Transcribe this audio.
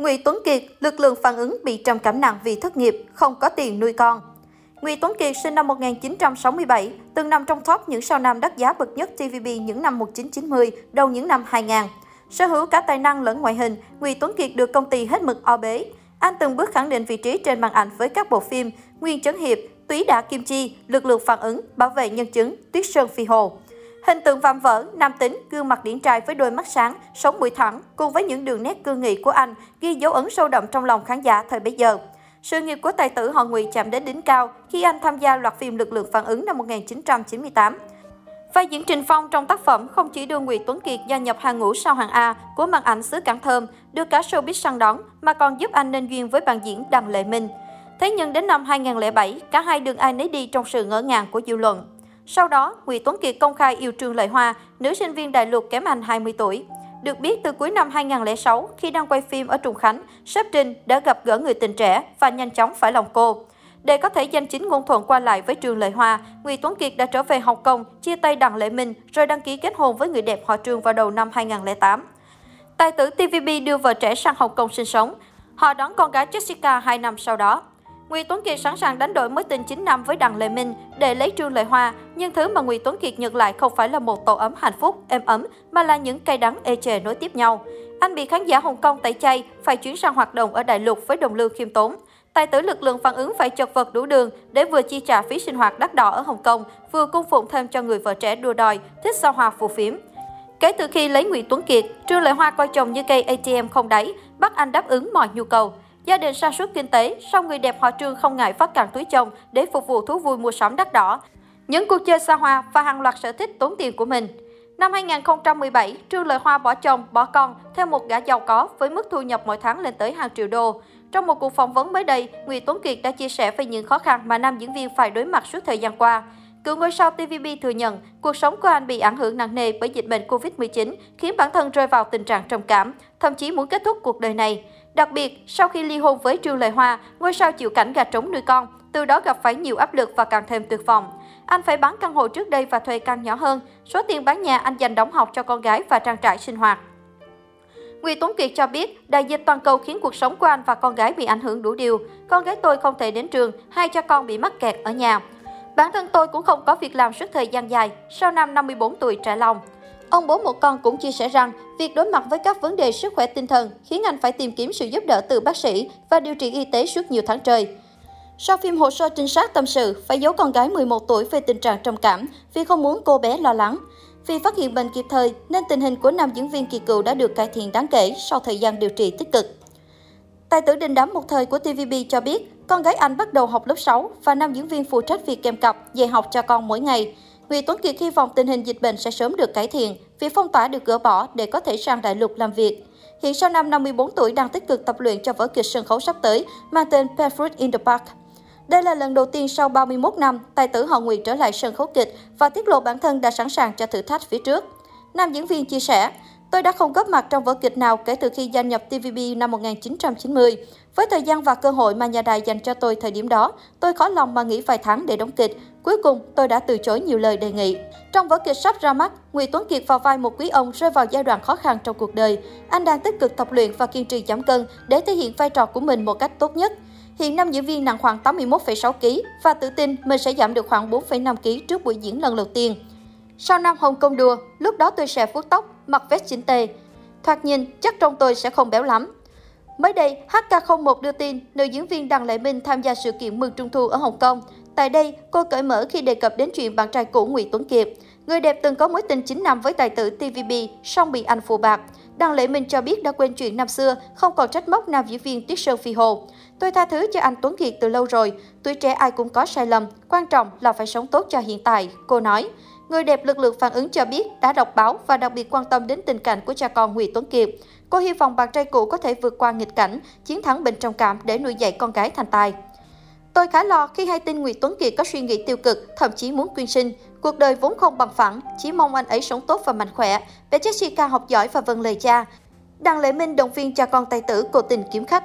Ngụy Tuấn Kiệt, lực lượng phản ứng bị trầm cảm nặng vì thất nghiệp, không có tiền nuôi con. Ngụy Tuấn Kiệt sinh năm 1967, từng nằm trong top những sao nam đắt giá bậc nhất TVB những năm 1990, đầu những năm 2000. Sở hữu cả tài năng lẫn ngoại hình, Ngụy Tuấn Kiệt được công ty hết mực o bế. Anh từng bước khẳng định vị trí trên màn ảnh với các bộ phim Nguyên Chấn Hiệp, Túy Đả Kim Chi, Lực lượng phản ứng, Bảo vệ nhân chứng, Tuyết Sơn Phi Hồ. Hình tượng vạm vỡ, nam tính, gương mặt điển trai với đôi mắt sáng, sống mũi thẳng, cùng với những đường nét cương nghị của anh, ghi dấu ấn sâu đậm trong lòng khán giả thời bấy giờ. Sự nghiệp của tài tử họ Ngụy chạm đến đỉnh cao khi anh tham gia loạt phim Lực lượng phản ứng năm 1998. Vai diễn Trình Phong trong tác phẩm không chỉ đưa Ngụy Tuấn Kiệt gia nhập hàng ngũ sao hàng A của màn ảnh xứ Cảng Thơm, được cả showbiz săn đón, mà còn giúp anh nên duyên với bạn diễn Đặng Lệ Minh. Thế nhưng đến năm 2007, cả hai đường ai nấy đi trong sự ngỡ ngàng của dư luận. Sau đó, Ngụy Tuấn Kiệt công khai yêu Trương Lợi Hoa, nữ sinh viên đại lục kém anh 20 tuổi. Được biết, từ cuối năm 2006, khi đang quay phim ở Trùng Khánh, sếp Trinh đã gặp gỡ người tình trẻ và nhanh chóng phải lòng cô. Để có thể danh chính ngôn thuận qua lại với Trương Lợi Hoa, Ngụy Tuấn Kiệt đã trở về Hồng Kông, chia tay Đặng Lệ Minh rồi đăng ký kết hôn với người đẹp họ Trương vào đầu năm 2008. Tài tử TVB đưa vợ trẻ sang Hồng Kông sinh sống. Họ đón con gái Jessica 2 năm sau đó. Ngụy Tuấn Kiệt sẵn sàng đánh đổi mối tình 9 năm với Đặng Lê Minh để lấy Trương Lệ Hoa, nhưng thứ mà Ngụy Tuấn Kiệt nhận lại không phải là một tổ ấm hạnh phúc, êm ấm, mà là những cay đắng ê chề nối tiếp nhau. Anh bị khán giả Hồng Kông tẩy chay, phải chuyển sang hoạt động ở Đại Lục với đồng lương khiêm tốn. Tài tử lực lượng phản ứng phải chật vật đủ đường để vừa chi trả phí sinh hoạt đắt đỏ ở Hồng Kông, vừa cung phụng thêm cho người vợ trẻ đua đòi, thích sao hoa phù phiếm. Kể từ khi lấy Ngụy Tuấn Kiệt, Trương Lệ Hoa coi chồng như cây ATM không đáy, bắt anh đáp ứng mọi nhu cầu. Gia đình sản xuất kinh tế, song người đẹp họ Trương không ngại phát cạn túi chồng để phục vụ thú vui mua sắm đắt đỏ. Những cuộc chơi xa hoa và hàng loạt sở thích tốn tiền của mình. Năm 2017, Trương Lợi Hoa bỏ chồng, bỏ con theo một gã giàu có với mức thu nhập mỗi tháng lên tới hàng triệu đô. Trong một cuộc phỏng vấn mới đây, nguyễn Tuấn Kiệt đã chia sẻ về những khó khăn mà nam diễn viên phải đối mặt suốt thời gian qua. Cựu ngôi sao TVB thừa nhận cuộc sống của anh bị ảnh hưởng nặng nề bởi dịch bệnh Covid-19, khiến bản thân rơi vào tình trạng trầm cảm, thậm chí muốn kết thúc cuộc đời này. Đặc biệt, sau khi ly hôn với Trương Lệ Hoa, ngôi sao chịu cảnh gà trống nuôi con, từ đó gặp phải nhiều áp lực và càng thêm tuyệt vọng. Anh phải bán căn hộ trước đây và thuê căn nhỏ hơn. Số tiền bán nhà anh dành đóng học cho con gái và trang trải sinh hoạt. Nguyễn Tuấn Kiệt cho biết, đại dịch toàn cầu khiến cuộc sống của anh và con gái bị ảnh hưởng đủ điều. Con gái tôi không thể đến trường, hai cha con bị mắc kẹt ở nhà. Bản thân tôi cũng không có việc làm suốt thời gian dài, sau năm 54 tuổi trải lòng. Ông bố một con cũng chia sẻ rằng, việc đối mặt với các vấn đề sức khỏe tinh thần khiến anh phải tìm kiếm sự giúp đỡ từ bác sĩ và điều trị y tế suốt nhiều tháng trời. Sau phim hồ sơ trinh sát tâm sự, phải giấu con gái 11 tuổi về tình trạng trầm cảm vì không muốn cô bé lo lắng. Vì phát hiện bệnh kịp thời nên tình hình của nam diễn viên kỳ cựu đã được cải thiện đáng kể sau thời gian điều trị tích cực. Tài tử đình đám một thời của TVB cho biết, con gái anh bắt đầu học lớp 6 và nam diễn viên phụ trách việc kèm cặp, dạy học cho con mỗi ngày. Nguyễn Tuấn Kiệt hy vọng tình hình dịch bệnh sẽ sớm được cải thiện, việc phong tỏa được gỡ bỏ để có thể sang đại lục làm việc. Hiện sau năm 54 tuổi đang tích cực tập luyện cho vở kịch sân khấu sắp tới mang tên Perfect in the Park. Đây là lần đầu tiên sau 31 năm, tài tử họ Nguyễn trở lại sân khấu kịch và tiết lộ bản thân đã sẵn sàng cho thử thách phía trước. Nam diễn viên chia sẻ, Tôi đã không góp mặt trong vở kịch nào kể từ khi gia nhập TVB năm 1990. Với thời gian và cơ hội mà nhà đài dành cho tôi thời điểm đó, tôi khó lòng mà nghĩ vài tháng để đóng kịch. Cuối cùng, tôi đã từ chối nhiều lời đề nghị. Trong vở kịch sắp ra mắt, nguyễn Tuấn Kiệt vào vai một quý ông rơi vào giai đoạn khó khăn trong cuộc đời. Anh đang tích cực tập luyện và kiên trì giảm cân để thể hiện vai trò của mình một cách tốt nhất. Hiện nam diễn viên nặng khoảng 81,6 kg và tự tin mình sẽ giảm được khoảng 4,5 kg trước buổi diễn lần đầu tiên. Sau năm Hồng Kông đua, lúc đó tôi sẽ vuốt tóc, mặc vest chỉnh tề. Thoạt nhìn, chắc trong tôi sẽ không béo lắm. Mới đây, HK01 đưa tin nữ diễn viên Đặng Lệ Minh tham gia sự kiện mừng Trung thu ở Hồng Kông. Tại đây, cô cởi mở khi đề cập đến chuyện bạn trai cũ Ngụy Tuấn Kiệt. Người đẹp từng có mối tình 9 năm với tài tử TVB, song bị anh phù bạc. Đặng Lệ Minh cho biết đã quên chuyện năm xưa, không còn trách móc nam diễn viên Tuyết Sơn Phi Hồ. Tôi tha thứ cho anh Tuấn Kiệt từ lâu rồi, tuổi trẻ ai cũng có sai lầm, quan trọng là phải sống tốt cho hiện tại, cô nói. Người đẹp lực lượng phản ứng cho biết đã đọc báo và đặc biệt quan tâm đến tình cảnh của cha con Nguyễn Tuấn Kiệt. Cô hy vọng bạn trai cũ có thể vượt qua nghịch cảnh, chiến thắng bệnh trầm cảm để nuôi dạy con gái thành tài. Tôi khá lo khi hay tin Nguyễn Tuấn Kiệt có suy nghĩ tiêu cực, thậm chí muốn quyên sinh. Cuộc đời vốn không bằng phẳng, chỉ mong anh ấy sống tốt và mạnh khỏe. bé Jessica học giỏi và vâng lời cha. Đặng Lệ Minh động viên cha con tài tử cô tình kiếm khách.